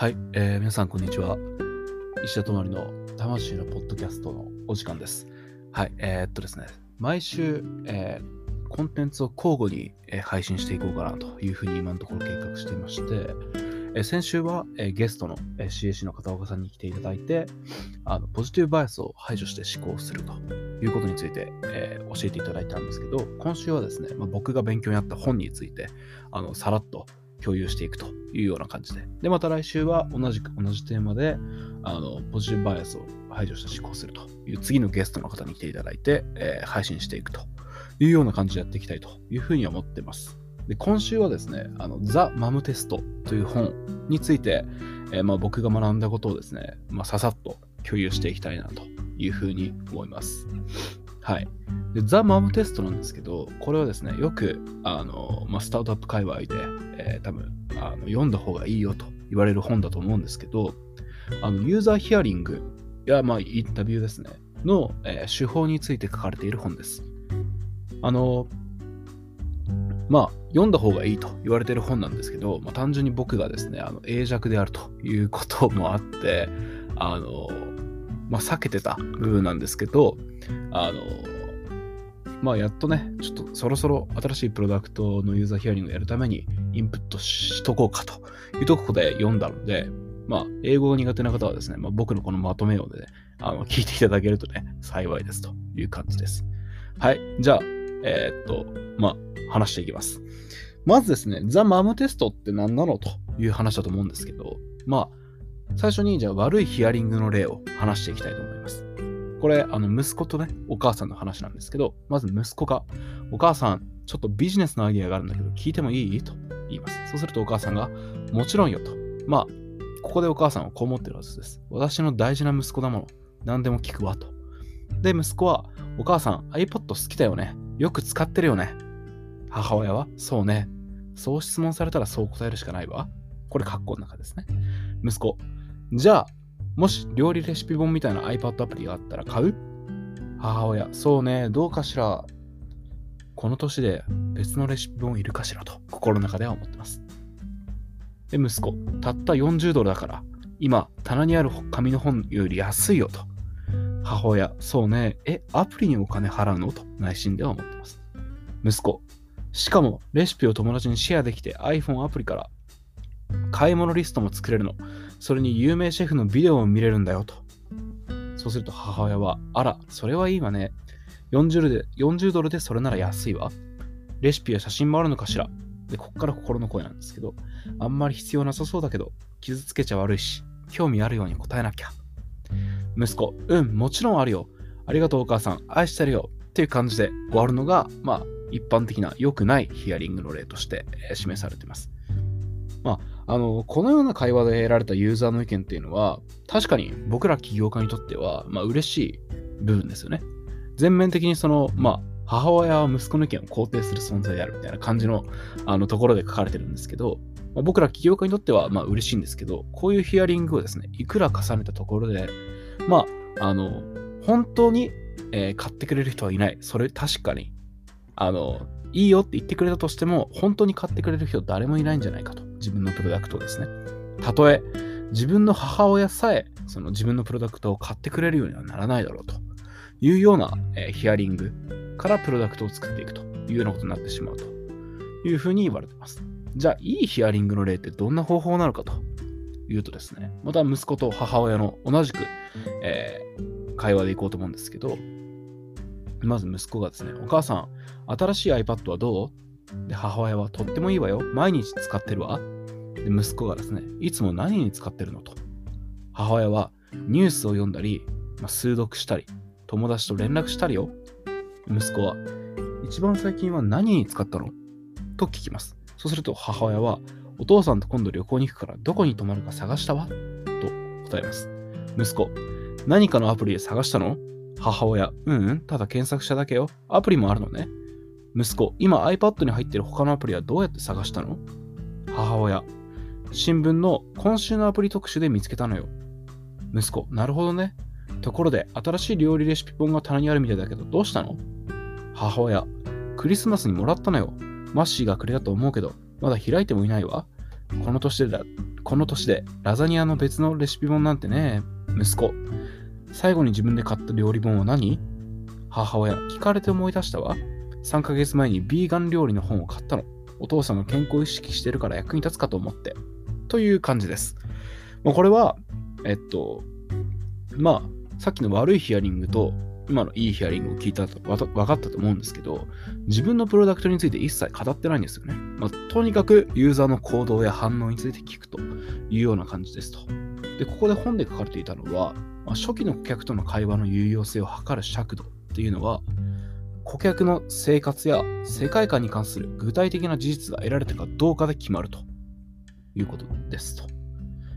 はい、えー皆さんこんにちは。石田智の魂のポッドキャストのお時間です。はい、えーっとですね、毎週、えーコンテンツを交互に、えー配信していこうかなというふうに今のところ計画していまして、えー先週は、えーゲストの、えー CAC の片岡さんに来ていただいて、あのポジティブバイアスを排除して思考するということについて、えー教えていただいたんですけど、今週はですね、まあ、僕が勉強になった本について、あのさらっと共有していくというような感じで。で、また来週は同じく同じテーマで、あのポジティブバイアスを排除して思考するという次のゲストの方に来ていただいて、えー配信していくというような感じでやっていきたいというふうに思ってます。で、今週はですね、あのザ・マムテストという本について、えーまあ、僕が学んだことをですね、まあ、ささっと共有していきたいなというふうに思います。はい。で、ザ・マムテストなんですけど、これはですね、よく、あの、まあ、スタートアップ界隈で、ー多分あの、読んだ方がいいよと言われる本だと思うんですけど、あの、ユーザーヒアリングや、まあ、インタビューですね、の、えー手法について書かれている本です。あの、まあ、読んだ方がいいと言われている本なんですけど、まあ、単純に僕がですね、あの、脆弱であるということもあって、あの、まあ、避けてた部分なんですけど、あの、まあ、やっとね、ちょっとそろそろ新しいプロダクトのユーザーヒアリングをやるためにインプットしとこうかというとこで読んだので、まあ、英語が苦手な方はですね、まあ、僕のこのまとめをね、あの聞いていただけるとね、幸いですという感じです。はい。じゃあ、えーっと、まあ、話していきます。まずですね、ザ・マムテストって何なのという話だと思うんですけど、まあ、最初にじゃあ悪いヒアリングの例を話していきたいと思います。これ、あの、息子とね、お母さんの話なんですけど、まず息子が、お母さん、ちょっとビジネスのアイデアがあるんだけど、聞いてもいい？と言います。そうするとお母さんが、もちろんよと。まあ、ここでお母さんはこう思ってるはずです。私の大事な息子だもの。何でも聞くわと。で、息子は、お母さん、iPod 好きだよね。よく使ってるよね。母親は、そうね。そう質問されたらそう答えるしかないわ。これ、括弧の中ですね。息子、じゃあ、もし料理レシピ本みたいな iPad アプリがあったら買う？母親、そうね、どうかしら。この年で別のレシピ本いるかしらと心の中では思ってます。で、息子、たった40ドルだから、今、棚にある紙の本より安いよと。母親、そうね、え、アプリにお金払うの？と内心では思ってます。息子、しかもレシピを友達にシェアできて iPhone アプリから買い物リストも作れるの。それに有名シェフのビデオも見れるんだよと。そうすると母親は、あら、それはいいわね。40ドルで ,40 ドルでそれなら安いわ。レシピや写真もあるのかしら。で、こっから心の声なんですけど、あんまり必要なさそうだけど、傷つけちゃ悪いし、興味あるように答えなきゃ。息子、うん、もちろんあるよ。ありがとうお母さん、愛してるよ。っていう感じで終わるのが、まあ、一般的な良くないヒアリングの例として、示されています。まあ、あの、このような会話で得られたユーザーの意見っていうのは、確かに僕ら起業家にとっては、まあ、嬉しい部分ですよね。全面的にその、まあ、母親は息子の意見を肯定する存在であるみたいな感じのあのところで書かれてるんですけど、まあ、僕ら起業家にとってはまあ嬉しいんですけど、こういうヒアリングをですね、いくら重ねたところで、まあ、あの、本当に、えー買ってくれる人はいない。それ確かに、あの、いいよって言ってくれたとしても、本当に買ってくれる人誰もいないんじゃないかと。自分のプロダクトですね。たとえ、自分の母親さえ、その自分のプロダクトを買ってくれるようにはならないだろうというような、えヒアリングからプロダクトを作っていくというようなことになってしまうというふうに言われています。じゃあ、いいヒアリングの例ってどんな方法なのかというとですね、また息子と母親の同じく、えー会話でいこうと思うんですけど、まず息子がですね、お母さん、新しい iPad はどう？で、母親はとってもいいわよ。毎日使ってるわ。で、息子がですね、いつも何に使ってるのと。母親はニュースを読んだり、まあ、数読したり、友達と連絡したりよ。息子は、一番最近は何に使ったの？と聞きます。そうすると母親は、お父さんと今度旅行に行くからどこに泊まるか探したわ？と答えます。息子、何かのアプリで探したの？母親、うんうん、ただ検索しただけよ。アプリもあるのね。息子、今 iPad に入ってる他のアプリはどうやって探したの？母親、新聞の今週のアプリ特集で見つけたのよ。息子、なるほどね。ところで、新しい料理レシピ本が棚にあるみたいだけど、どうしたの？母親、クリスマスにもらったのよ。マッシーがくれたと思うけど、まだ開いてもいないわ。この年で、この年でラザニアの別のレシピ本なんてね、息子。最後に自分で買った料理本は何？母親、聞かれて思い出したわ。3ヶ月前にビーガン料理の本を買ったの。お父さんが健康意識してるから役に立つかと思って。という感じです。もうこれは、えっと、まあ、さっきの悪いヒアリングと今のいいヒアリングを聞いたと分かったと思うんですけど、自分のプロダクトについて一切語ってないんですよね。まあ、とにかくユーザーの行動や反応について聞くというような感じですと。で、ここで本で書かれていたのは、まあ、初期の顧客との会話の有用性を測る尺度っていうのは、顧客の生活や世界観に関する具体的な事実が得られたかどうかで決まるということですと。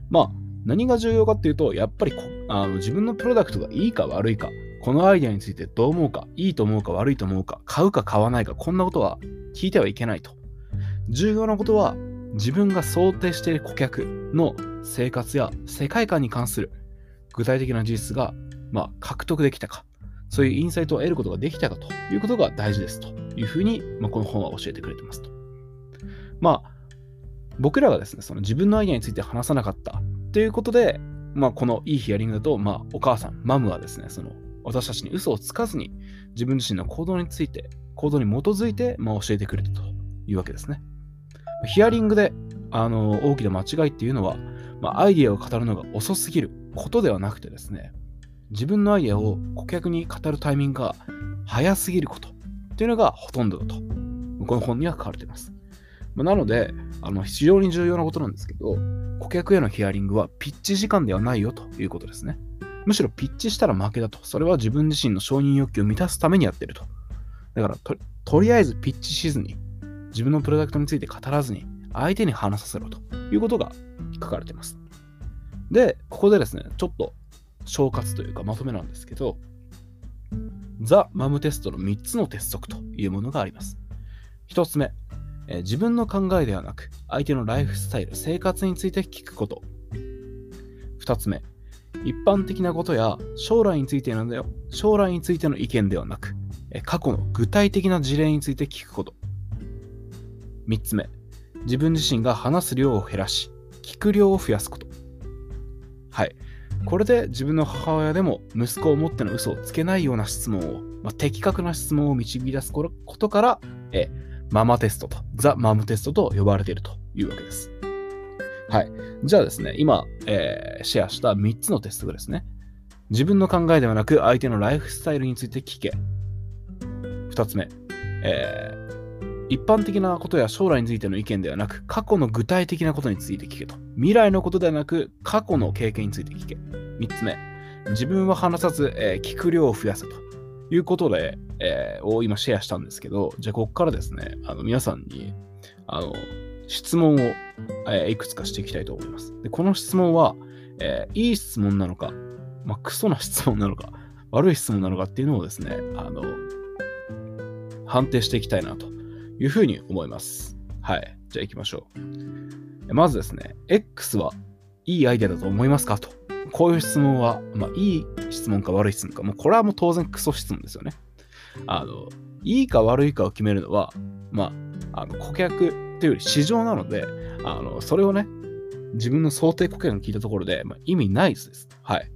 まあ、何が重要かっていうと、やっぱりあの自分のプロダクトがいいか悪いか、このアイデアについてどう思うか、いいと思うか悪いと思うか、買うか買わないか、こんなことは聞いてはいけないと。重要なことは、自分が想定している顧客の生活や世界観に関する具体的な事実が、まあ、獲得できたか、そういうインサイトを得ることができたかということが大事ですというふうに、まあ、この本は教えてくれてますと。まあ、僕らがですね、その自分のアイデアについて話さなかったということで、まあ、このいいヒアリングだと、まあ、お母さん、マムはですね、その私たちに嘘をつかずに自分自身の行動について、行動に基づいて、まあ、教えてくれたというわけですね。ヒアリングであの大きな間違いっていうのは、まあ、アイデアを語るのが遅すぎることではなくてですね、自分のアイデアを顧客に語るタイミングが早すぎることっていうのがほとんどだと、この本には書かれています。まあ、なのであの、非常に重要なことなんですけど、顧客へのヒアリングはピッチ時間ではないよということですね。むしろピッチしたら負けだと。それは自分自身の承認欲求を満たすためにやってると。だからと、とりあえずピッチしずに、自分のプロダクトについて語らずに、相手に話させろということが書かれています。で、ここでですね、ちょっと小括というかまとめなんですけど、ザ・マムテストの3つの鉄則というものがあります。1つ目、え自分の考えではなく、相手のライフスタイル、生活について聞くこと。2つ目、一般的なことや将来についてなんだよ。将来についての意見ではなく、え過去の具体的な事例について聞くこと。3つ目、自分自身が話す量を減らし、聞く量を増やすこと。はい。これで自分の母親でも息子を持っての嘘をつけないような質問を、まあ、的確な質問を導き出すことから、えママテストと、ザ・マムテストと呼ばれているというわけです。はい。じゃあですね、今、えー、シェアした3つのテストがですね、自分の考えではなく相手のライフスタイルについて聞け。2つ目、えー、一般的なことや将来についての意見ではなく、過去の具体的なことについて聞けと。未来のことではなく、過去の経験について聞け。3つ目、自分は話さず、えー、聞く量を増やせということで、えー、を今シェアしたんですけど、じゃあここからですね、あの皆さんに、あの、質問を、えー、いくつかしていきたいと思います。でこの質問は、えー、いい質問なのか、まあ、クソな質問なのか、悪い質問なのかっていうのをですね、あの、判定していきたいなというふうに思います。はい。じゃあ行きましょう。まずですね、X はいいアイデアだと思いますか？と。こういう質問は、まあ、いい質問か悪い質問か、もうこれはもう当然クソ質問ですよね。あの、いいか悪いかを決めるのは、まあ、あの顧客というより市場なので、あのそれをね、自分の想定顧客に聞いたところで、まあ、意味ないです。はい。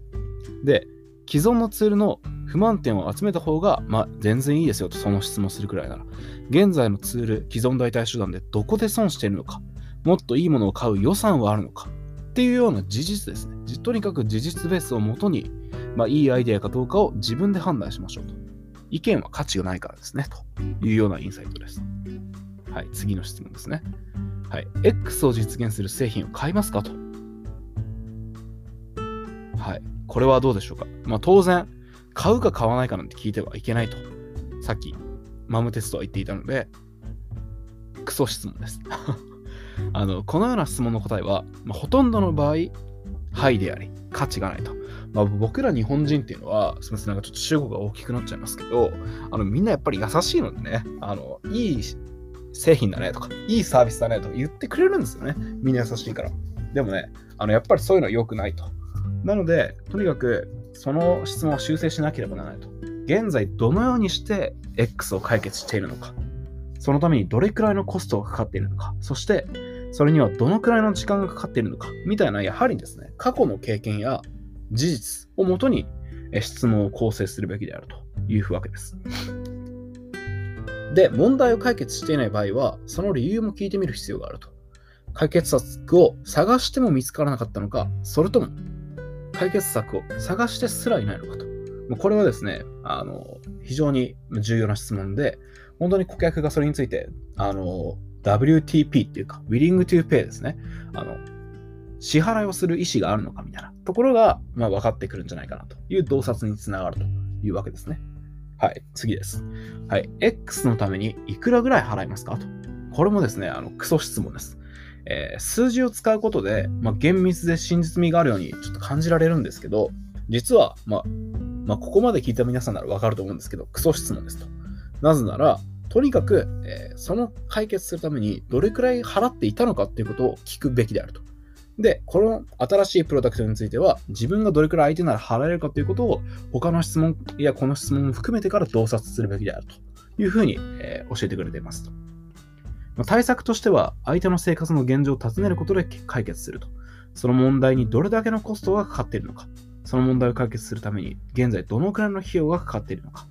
で、既存のツールの不満点を集めた方が、まあ、全然いいですよと、その質問するくらいなら。現在のツール、既存代替手段でどこで損しているのか、もっといいものを買う予算はあるのか、っていうような事実ですね。とにかく事実ベースをもとに、まあ、いいアイデアかどうかを自分で判断しましょうと。意見は価値がないからですね、というようなインサイトです。はい、次の質問ですね。はい、X を実現する製品を買いますかと。はい、これはどうでしょうか。まあ、当然、買うか買わないかなんて聞いてはいけないと。さっき、マムテストは言っていたので、クソ質問です。あのこのような質問の答えは、まあ、ほとんどの場合、はいであり、価値がないと。まあ、僕ら日本人っていうのは、すみません、なんかちょっと主語が大きくなっちゃいますけど、あのみんなやっぱり優しいのでね、あのいい製品だねとか、いいサービスだねとか言ってくれるんですよね。みんな優しいから。でもね、あのやっぱりそういうのは良くないと。なので、とにかくその質問を修正しなければならないと。現在どのようにして X を解決しているのか。そのためにどれくらいのコストがかかっているのか。そして、それにはどのくらいの時間がかかっているのか、みたいな、やはりですね、過去の経験や事実をもとに質問を構成するべきであるというわけです。で、問題を解決していない場合は、その理由も聞いてみる必要があると。解決策を探しても見つからなかったのか、それとも解決策を探してすらいないのかと。これはですね、あの、非常に重要な質問で、本当に顧客がそれについて、あの、WTP っていうか、Willing to Pay ですね。あの、支払いをする意思があるのかみたいなところが、まあ、分かってくるんじゃないかなという洞察につながるというわけですね。はい、次です。はい、X のためにいくらぐらい払いますか？と。これもですね、あの、クソ質問です。えー、数字を使うことで、まあ、厳密で真実味があるようにちょっと感じられるんですけど、実は、まあ、まあ、ここまで聞いた皆さんならわかると思うんですけど、クソ質問ですと。なぜなら、とにかく、えー、その解決するためにどれくらい払っていたのかっていうことを聞くべきであると。で、この新しいプロダクトについては、自分がどれくらい相手なら払えるかということを、他の質問やこの質問を含めてから洞察するべきであるというふうに、えー、教えてくれていますと。ま、対策としては、相手の生活の現状を尋ねることで解決すると。その問題にどれだけのコストがかかっているのか。その問題を解決するために、現在どのくらいの費用がかかっているのか。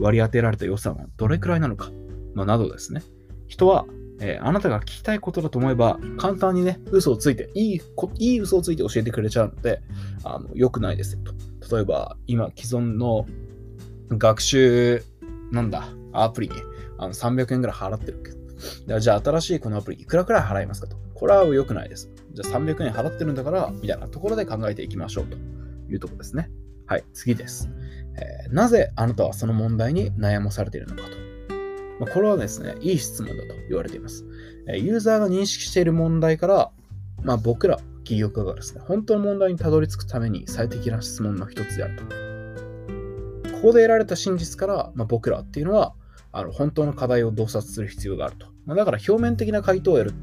割り当てられた予算はどれくらいなのか。まあ、などですね。人はえー、あなたが聞きたいことだと思えば、簡単にね、嘘をついて、いい、いい嘘をついて教えてくれちゃうので、あの良くないですよと。例えば、今、既存の学習、なんだ、アプリにあの300円ぐらい払ってるけど、じゃあ新しいこのアプリいくらくらい払いますかと。これは良くないです。じゃあ300円払ってるんだから、みたいなところで考えていきましょうというところですね。はい、次です。えー、なぜあなたはその問題に悩まされているのかと。まあ、これはですね、いい質問だと言われていますえ。ユーザーが認識している問題から、まあ、僕ら企業家がですね、本当の問題にたどり着くために最適な質問の一つであると。ここで得られた真実から、まあ、僕らっていうのは、あの本当の課題を洞察する必要があると。ま、だから表面的な回答を得る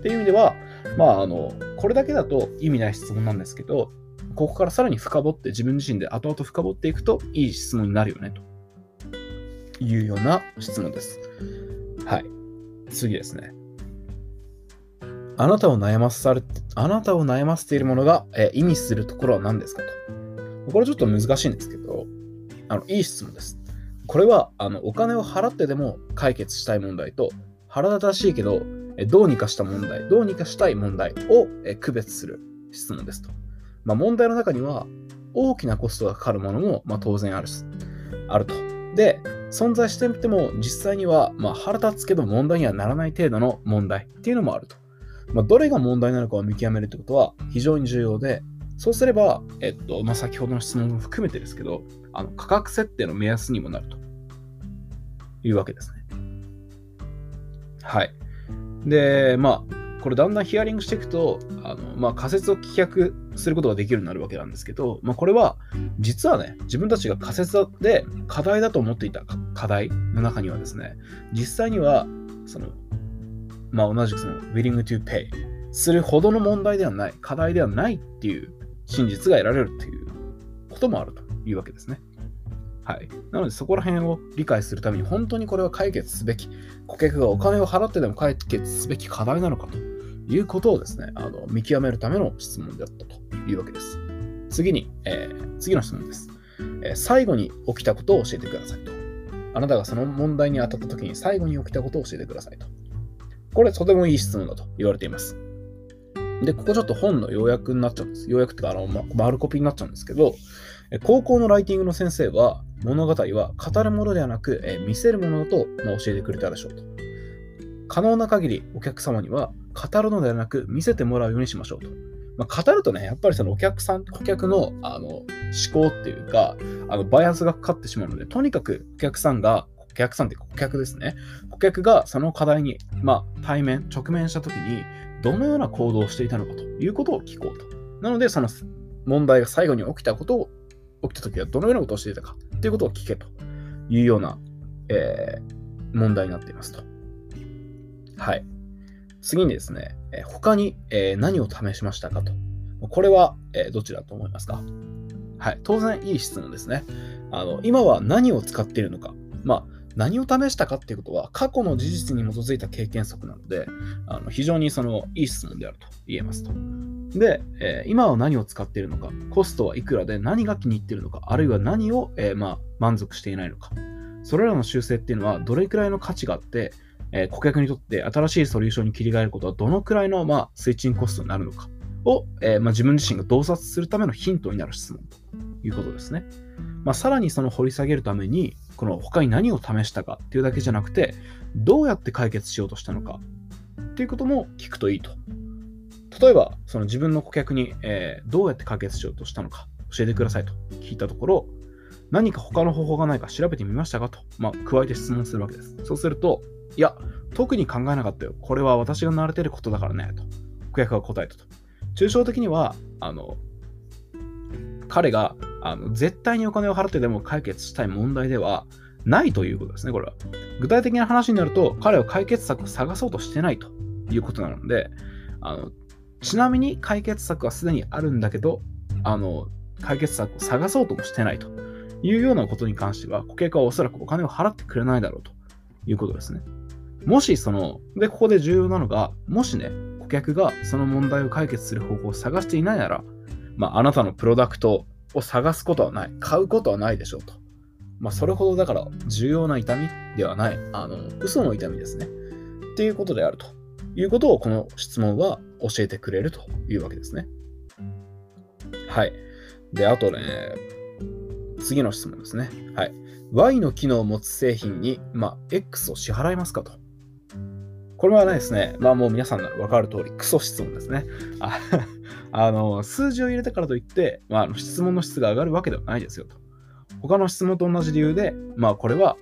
っていう意味では、まあ、あの、これだけだと意味ない質問なんですけど、ここからさらに深掘って自分自身で後々深掘っていくといい質問になるよねと。いうような質問です。はい。次ですね。あなたを悩まされあなたを悩ませているものが、え意味するところは何ですかと。これちょっと難しいんですけど、あのいい質問です。これはあのお金を払ってでも解決したい問題と、腹立たしいけど、どうにかした問題、どうにかしたい問題を区別する質問ですと。まあ、問題の中には大きなコストがかかるものも、まあ、当然あるあると。で、存在してみても実際には、まあ、腹立つけど問題にはならない程度の問題っていうのもあると。まあ、どれが問題なのかを見極めるってことは非常に重要で、そうすれば、えっとまあ、先ほどの質問も含めてですけど、あの価格設定の目安にもなるというわけですね。はい。で、まあ、これだんだんヒアリングしていくと、あのまあ、仮説を棄却することができるようになるわけなんですけど、まあ、これは実はね、自分たちが仮説で課題だと思っていた課題の中にはですね、実際には、その、まあ、同じくその、willing to pay するほどの問題ではない、課題ではないっていう真実が得られるっていうこともあるというわけですね。はい。なので、そこら辺を理解するために、本当にこれは解決すべき、顧客がお金を払ってでも解決すべき課題なのかということをですね、あの見極めるための質問であったというわけです。次に、えー、次の質問です、えー、最後に起きたことを教えてくださいと。あなたがその問題に当たった時に最後に起きたことを教えてくださいと。これ、とてもいい質問だと言われています。で、ここちょっと本の要約になっちゃうんです。要約ってか、あの、ま、丸コピーになっちゃうんですけど、高校のライティングの先生は、物語は語るものではなく、え見せるものだと、ま教えてくれたでしょうと。可能な限りお客様には語るのではなく見せてもらうようにしましょうと。まあ、語るとね、やっぱりそのお客さん、顧客のあの思考っていうか、あのバイアスがかかってしまうので、とにかくお客さんが、お客さんって顧客ですね。顧客がその課題に、まあ、対面、直面したときに、どのような行動をしていたのかということを聞こうと。なので、その問題が最後に起きたことを、起きたときはどのようなことをしていたかということを聞けというような、えー、問題になっていますと。はい。次にですね、え他に、え何を試しましたかと。これは、えどちらと思いますかはい。当然いい質問ですね。あの今は何を使っているのか。まあ、何を試したかっていうことは、過去の事実に基づいた経験則なので、あの非常にそのいい質問であると言えますと。で、えー、今は何を使っているのか、コストはいくらで何が気に入っているのか、あるいは何を、えー、まあ、満足していないのか。それらの修正っていうのはどれくらいの価値があって、えー、顧客にとって新しいソリューションに切り替えることはどのくらいの、まあ、スイッチングコストになるのかを、えー、まあ、自分自身が洞察するためのヒントになる質問ということですね。まあ、さらにその掘り下げるために、この他に何を試したかっていうだけじゃなくて、どうやって解決しようとしたのかっていうことも聞くといいと。例えば、その自分の顧客に、えー、どうやって解決しようとしたのか教えてくださいと聞いたところ、何か他の方法がないか調べてみましたかと、まあ、加えて質問するわけです。そうすると、いや、特に考えなかったよ。これは私が慣れてることだからね、と。顧客が答えたと。抽象的には、あの、彼があの絶対にお金を払ってでも解決したい問題ではないということですね、これは。具体的な話になると、彼は解決策を探そうとしてないということなので、あのちなみに解決策はすでにあるんだけど、あの解決策を探そうともしてないというようなことに関しては、顧客はおそらくお金を払ってくれないだろうということですね。もしその、で、ここで重要なのが、もしね、顧客がその問題を解決する方法を探していないなら、まあ、あなたのプロダクトを探すことはない、買うことはないでしょうと。まあ、それほどだから重要な痛みではない、あの、嘘の痛みですね。っていうことであるということをこの質問は教えてくれるというわけですね。はい。で、あとね、次の質問ですね。はい。Y の機能を持つ製品に、まあ、X を支払いますかと。これはねですね、まあもう皆さんなら分かる通り、クソ質問ですね。あ あの数字を入れたからといって、まあ、質問の質が上がるわけではないですよと。他の質問と同じ理由で、まあこれは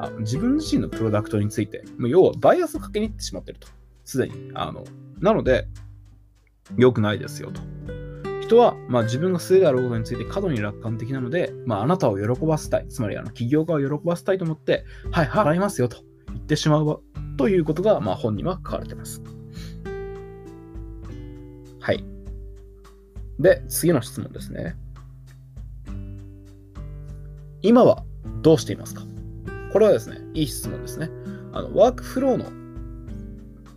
あ自分自身のプロダクトについて、要はバイアスをかけに行ってしまっていると。すでに。あのなので、良くないですよと。人は、まあ、自分が素であることについて過度に楽観的なので、まあ、あなたを喜ばせたい、つまりあの起業家を喜ばせたいと思って、はい、払いますよと言ってしまうということが、まあ、本には書かれています。はい。で、次の質問ですね。今はどうしていますか？これはですね、いい質問ですね。あのワークフローの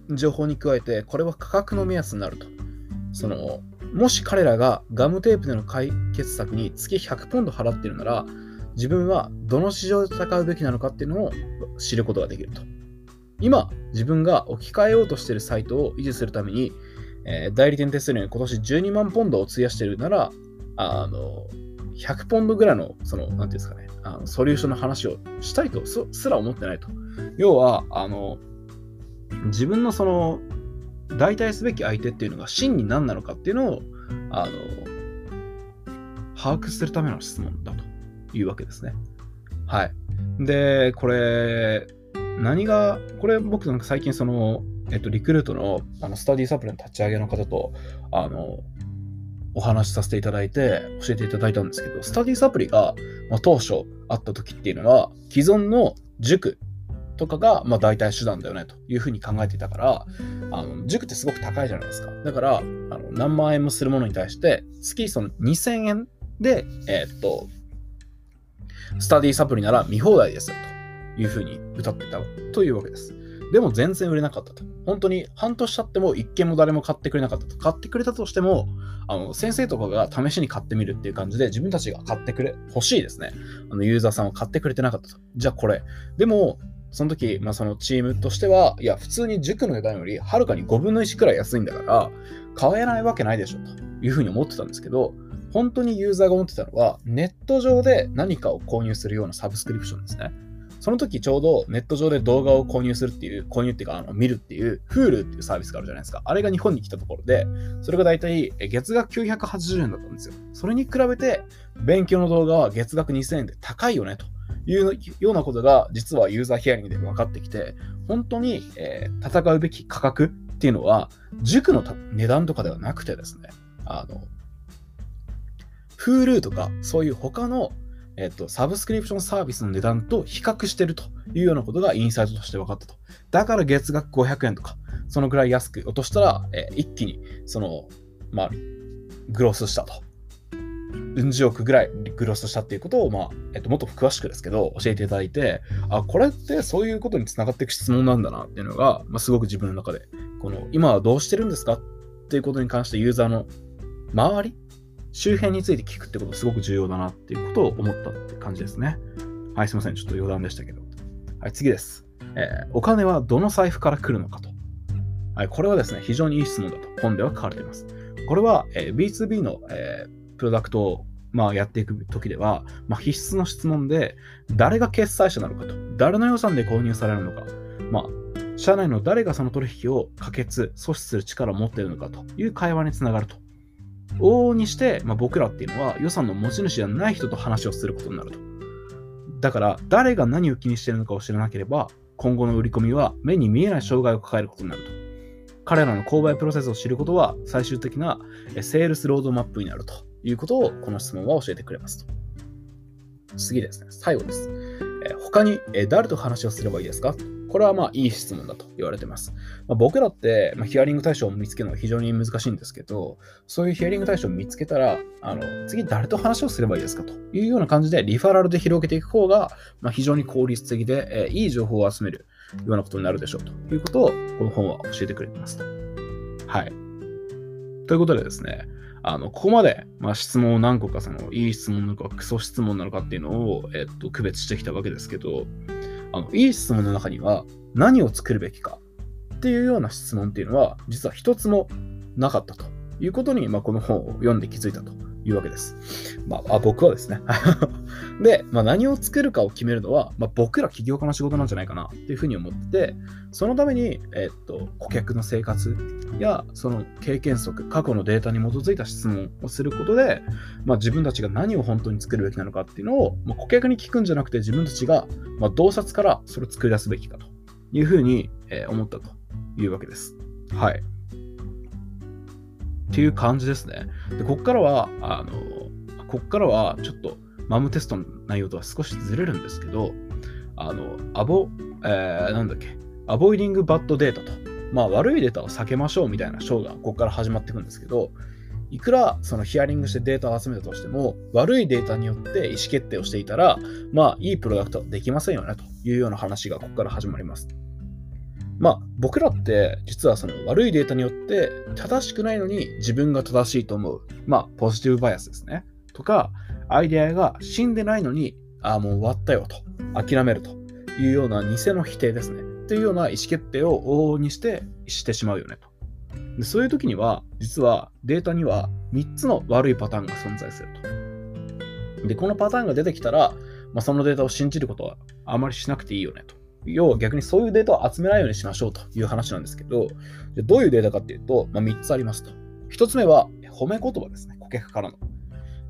情報に加えて、これは価格の目安になると。その、もし彼らがガムテープでの解決策に月100ポンド払っているなら、自分はどの市場で戦うべきなのかっていうのを知ることができると。今、自分が置き換えようとしているサイトを維持するために、えー、代理店手数料に今年12万ポンドを費やしているなら、あの、100ポンドぐらいの、その、なんていうんですかね、あのソリューションの話をしたいとすら思ってないと。要は、あの、自分のその、代替すべき相手っていうのが真に何なのかっていうのを、あの、把握するための質問だというわけですね。はい。で、これ、何が、これ僕なんか最近その、えっと、リクルートのあのスタディサプリの立ち上げの方と、あの、お話しさせていただいて、教えていただいたんですけど、スタディサプリが、まあ、当初あった時っていうのは、既存の塾とかが、まあ、代替手段だよねというふうに考えていたから、あの塾ってすごく高いじゃないですか。だから、あの何万円もするものに対して、月その2000円で、えー、っと、スタディサプリなら見放題ですよというふうに歌ってたというわけです。でも全然売れなかったと。本当に半年経っても一件も誰も買ってくれなかったと。買ってくれたとしても、あの先生とかが試しに買ってみるっていう感じで自分たちが買ってくれ、欲しいですね。あのユーザーさんは買ってくれてなかったと。じゃあこれ。でも、その時、まあ、そのチームとしては、いや、普通に塾の値段よりはるかに5分の1くらい安いんだから、買えないわけないでしょというふうに思ってたんですけど、本当にユーザーが思ってたのは、ネット上で何かを購入するようなサブスクリプションですね。その時ちょうどネット上で動画を購入するっていう、購入っていうか、あの見るっていう、Hulu っていうサービスがあるじゃないですか。あれが日本に来たところで、それが大体月額980円だったんですよ。それに比べて、勉強の動画は月額2000円で高いよね、というようなことが、実はユーザーヒアリングで分かってきて、本当に、えー、戦うべき価格っていうのは、塾の値段とかではなくてですね、あの、Hulu とか、そういう他のえっと、サブスクリプションサービスの値段と比較してるというようなことがインサイトとして分かったと。だから月額500円とか、そのぐらい安く落としたら、えー、一気に、その、まあ、グロスしたとうん十億ぐらいグロスしたっていうことを、まあえっと、もっと詳しくですけど教えていただいてあこれってそういうことにつながっていく質問なんだなっていうのが、まあ、すごく自分の中でこの今はどうしてるんですかっていうことに関してユーザーの周り周辺について聞くってことすごく重要だなっていうことを思ったって感じですね。はい、すいません。ちょっと余談でしたけど。はい、次です。えー、お金はどの財布から来るのかと。はい、これはですね、非常にいい質問だと本では書かれています。これは、えー、B2B の、えー、プロダクトを、まあ、やっていくときでは、まあ、必須の質問で、誰が決済者なのかと、誰の予算で購入されるのか、まあ、社内の誰がその取引を可決、阻止する力を持っているのかという会話につながると。往々にして、まあ、僕らっていうのは予算の持ち主じゃない人と話をすることになると。だから、誰が何を気にしているのかを知らなければ、今後の売り込みは目に見えない障害を抱えることになると。彼らの購買プロセスを知ることは最終的なセールスロードマップになるということをこの質問は教えてくれますと。次ですね、最後ですえ。他にえ誰と話をすればいいですか？これはまあいい質問だと言われてます。まあ、僕らって、まあ、ヒアリング対象を見つけるのは非常に難しいんですけど、そういうヒアリング対象を見つけたら、あの次誰と話をすればいいですかというような感じでリファラルで広げていく方が、まあ、非常に効率的で、えー、いい情報を集めるようなことになるでしょうということをこの本は教えてくれてますと。はい。ということでですね、あのここまで、まあ、質問を何個かそのいい質問なのかクソ質問なのかっていうのを、えっと、区別してきたわけですけど、あのいい質問の中には何を作るべきかっていうような質問っていうのは実は一つもなかったということに、まあ、この本を読んで気づいたと。いうわけです。まあ、あ僕はですね。で、まあ、何を作るかを決めるのは、まあ、僕ら起業家の仕事なんじゃないかなっていうふうに思ってて、そのために、えー、っと顧客の生活やその経験則、過去のデータに基づいた質問をすることで、まあ、自分たちが何を本当に作るべきなのかっていうのを、まあ、顧客に聞くんじゃなくて自分たちが、まあ、洞察からそれを作り出すべきかというふうに、えー、思ったというわけです。はい。っていう感じですね。で、こっからは、あの、こっからはちょっとマムテストの内容とは少しずれるんですけど、あの、アボ、えー、なんだっけ、アボイディングバッドデータと、まあ悪いデータを避けましょうみたいな章がここから始まっていくんですけど、いくらそのヒアリングしてデータを集めたとしても、悪いデータによって意思決定をしていたら、まあいいプロダクトはできませんよねというような話がここから始まります。まあ僕らって実はその悪いデータによって正しくないのに自分が正しいと思う。まあポジティブバイアスですね。とか、アイデアが死んでないのに、ああ、もう終わったよと、諦めるというような偽の否定ですね。というような意思決定を往々にしてしてしまうよねと。でそういう時には、実はデータには3つの悪いパターンが存在すると。で、このパターンが出てきたら、まあ、そのデータを信じることはあまりしなくていいよねと。要は逆にそういうデータを集めないようにしましょうという話なんですけど、じゃどういうデータかっていうと、まあ、3つありますと。1つ目は褒め言葉ですね、顧客からの。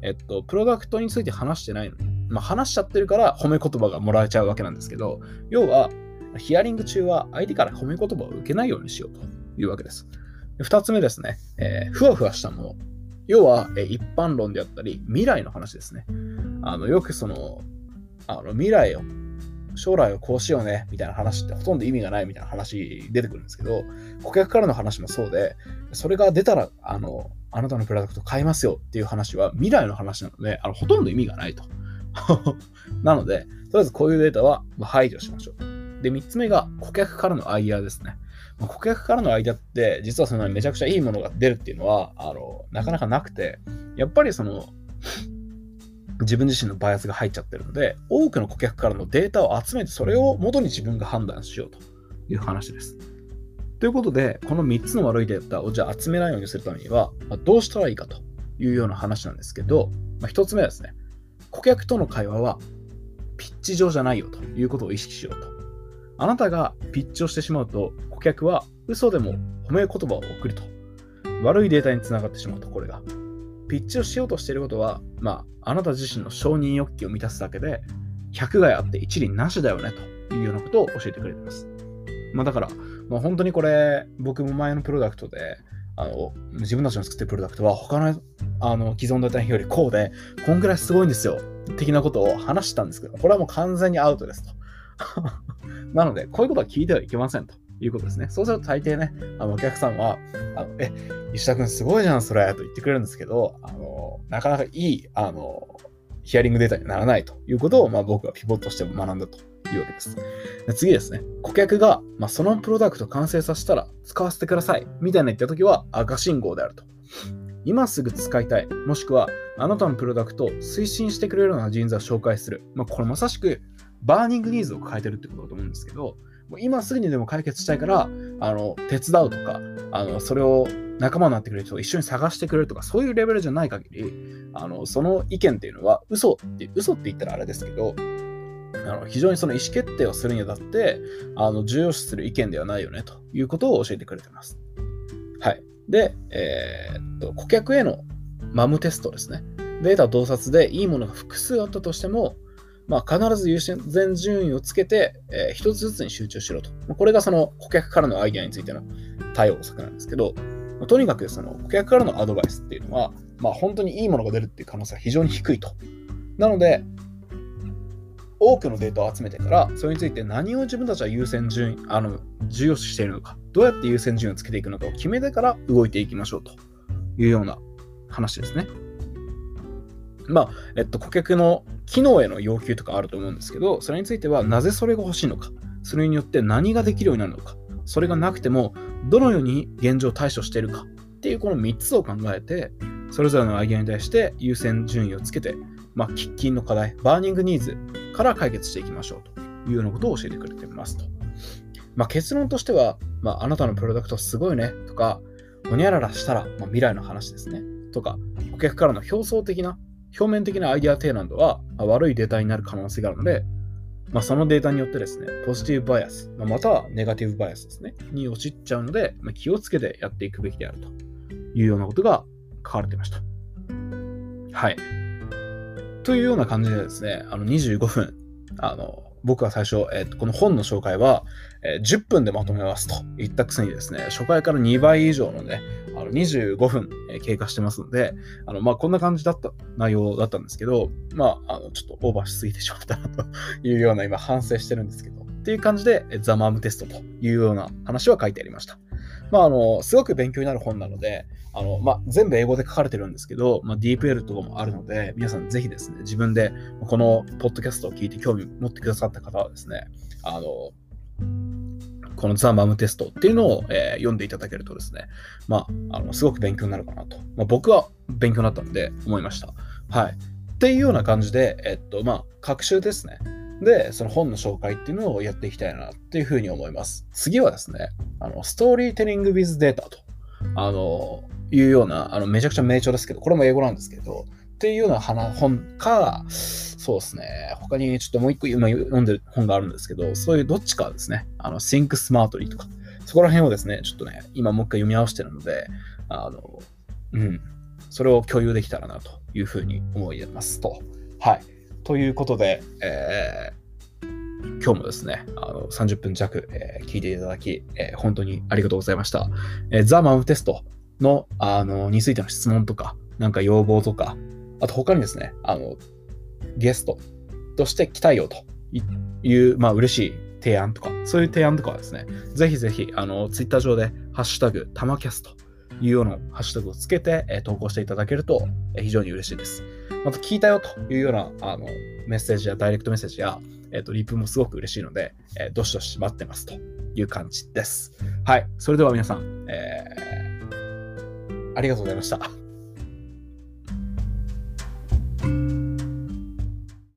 えっと、プロダクトについて話してないのに、まあ、話しちゃってるから褒め言葉がもらえちゃうわけなんですけど、要は、ヒアリング中は相手から褒め言葉を受けないようにしようというわけです。2つ目ですね、えー、ふわふわしたもの。要は、え、一般論であったり、未来の話ですね。あのよくそのあの未来を将来はこうしようねみたいな話ってほとんど意味がないみたいな話出てくるんですけど、顧客からの話もそうで、それが出たら、あの、あなたのプロダクト買いますよっていう話は未来の話なので、あのほとんど意味がないと。なので、とりあえずこういうデータは排除しましょう。で、3つ目が顧客からのアイデアですね。顧客からのアイデアって、実はそのめちゃくちゃいいものが出るっていうのは、あの、なかなかなくて、やっぱりその、自分自身のバイアスが入っちゃってるので、多くの顧客からのデータを集めて、それを元に自分が判断しようという話です。ということで、この3つの悪いデータをじゃあ集めないようにするためには、まあ、どうしたらいいかというような話なんですけど、まあ、1つ目はですね、顧客との会話はピッチ上じゃないよということを意識しようと。あなたがピッチをしてしまうと、顧客は嘘でも褒め言葉を送ると。悪いデータにつながってしまうと、これが。ピッチをしようとしていることは、まあ、あなた自身の承認欲求を満たすだけで、100害あって一輪なしだよねというようなことを教えてくれています。まあ、だから、まあ、本当にこれ、僕も前のプロダクトで、あの自分たちの作ってるプロダクトは他のあの既存データよりこうで、こんぐらいすごいんですよ、的なことを話したんですけど、これはもう完全にアウトですと。なので、こういうことは聞いてはいけませんということですね。そうすると大抵ね、あのお客さんは、あのえ、石田君すごいじゃん、それ、と言ってくれるんですけど、あのなかなかいい、あの、ヒアリングデータにならないということを、まあ、僕はピボットして学んだというわけです。で次ですね。顧客が、まあ、そのプロダクト完成させたら使わせてくださいみたいな言ったときは赤信号であると。今すぐ使いたい、もしくはあなたのプロダクトを推進してくれるような人材を紹介する。まあ、これまさしく burning needs を抱えてるってことだと思うんですけど、もう今すぐにでも解決したいから、あの手伝うとか、あのそれを仲間になってくれる人を一緒に探してくれるとか、そういうレベルじゃない限り、あのその意見っていうのは嘘って、嘘って言ったらあれですけど、あの非常にその意思決定をするにあたってあの重要視する意見ではないよねということを教えてくれてます。はい。で、えー、っと顧客へのマムテストですね。データ洞察でいいものが複数あったとしても、まあ、必ず優先順位をつけて、えー、一つずつに集中しろとま。これがその顧客からのアイデアについての対応策なんですけど、まとにかくその顧客からのアドバイスっていうのは、まあ、本当にいいものが出るっていう可能性は非常に低いと。なので、多くのデータを集めてから、それについて何を自分たちは優先順位、あの、重要視しているのか、どうやって優先順位をつけていくのかを決めてから動いていきましょうというような話ですね。まあ、えっと、顧客の機能への要求とかあると思うんですけど、それについてはなぜそれが欲しいのか、それによって何ができるようになるのか、それがなくてもどのように現状対処しているか？っていうこの3つを考えて、それぞれのアイデアに対して優先順位をつけて、まあ、喫緊の課題、 burning needs から解決していきましょうというようなことを教えてくれていますと。まあ、結論としては、まあ、あなたのプロダクトすごいねとか、ほにゃららしたら、まあ、未来の話ですねとか、顧客からの表層的な、表面的なアイデア提案等は、まあ、悪いデータになる可能性があるので、まあ、そのデータによってですね、ポジティブバイアス、まあ、またはネガティブバイアスですね、に陥っちゃうので、まあ、気をつけてやっていくべきであるというようなことが書かれていました。はい。というような感じでですね、あの25分、あの、僕は最初、えー、とこの本の紹介は、えー、10分でまとめますと言ったくせにですね、初回から2倍以上のね、あの25分、え、経過してますので、あのまあ、こんな感じだった内容だったんですけど、まあ、あのちょっとオーバーしすぎてしまったなというような今反省してるんですけど、っていう感じで、ザ・マームテストというような話は書いてありました。まあ、あの、すごく勉強になる本なので、あの、まあ、全部英語で書かれてるんですけど、まあ、DeepL とかもあるので、皆さんぜひですね、自分でこのポッドキャストを聞いて興味持ってくださった方はですね、あの、このザ・マムテストっていうのを、えー、読んでいただけるとですね、まあ、あのすごく勉強になるかなと。まあ、僕は勉強になったので思いました。はい。っていうような感じで、えっと、まあ、学習ですね。で、その本の紹介っていうのをやっていきたいなっていうふうに思います。次はですね、あの、ストーリーテリング with data と、あの、いうような、あの、めちゃくちゃ名著ですけど、これも英語なんですけど、っていうような本か、そうですね、他にちょっともう一個今読んでる本があるんですけど、そういうどっちかですね、あの、Think Smartly とか、そこら辺をですね、ちょっとね、今もう一回読み合わせてるので、あの、うん、それを共有できたらなというふうに思いますと。はい。ということで、えー、今日もですね、あの30分弱、えー、聞いていただき、えー、本当にありがとうございました。えー、ザ・マウテストのあのについての質問とか、なんか要望とか、あと他にですね、あのゲストとして来たいよという、まあ嬉しい提案とか、そういう提案とかはですね、ぜひぜひ、あの、ツイッター上で、ハッシュタグ、たまキャストいうようなハッシュタグをつけて、え、投稿していただけると、え、非常に嬉しいです。また聞いたよというようなあのメッセージやダイレクトメッセージや、えーと、リプもすごく嬉しいので、えー、どしどし待ってますという感じです。はい。それでは皆さん、えー、ありがとうございました。thank you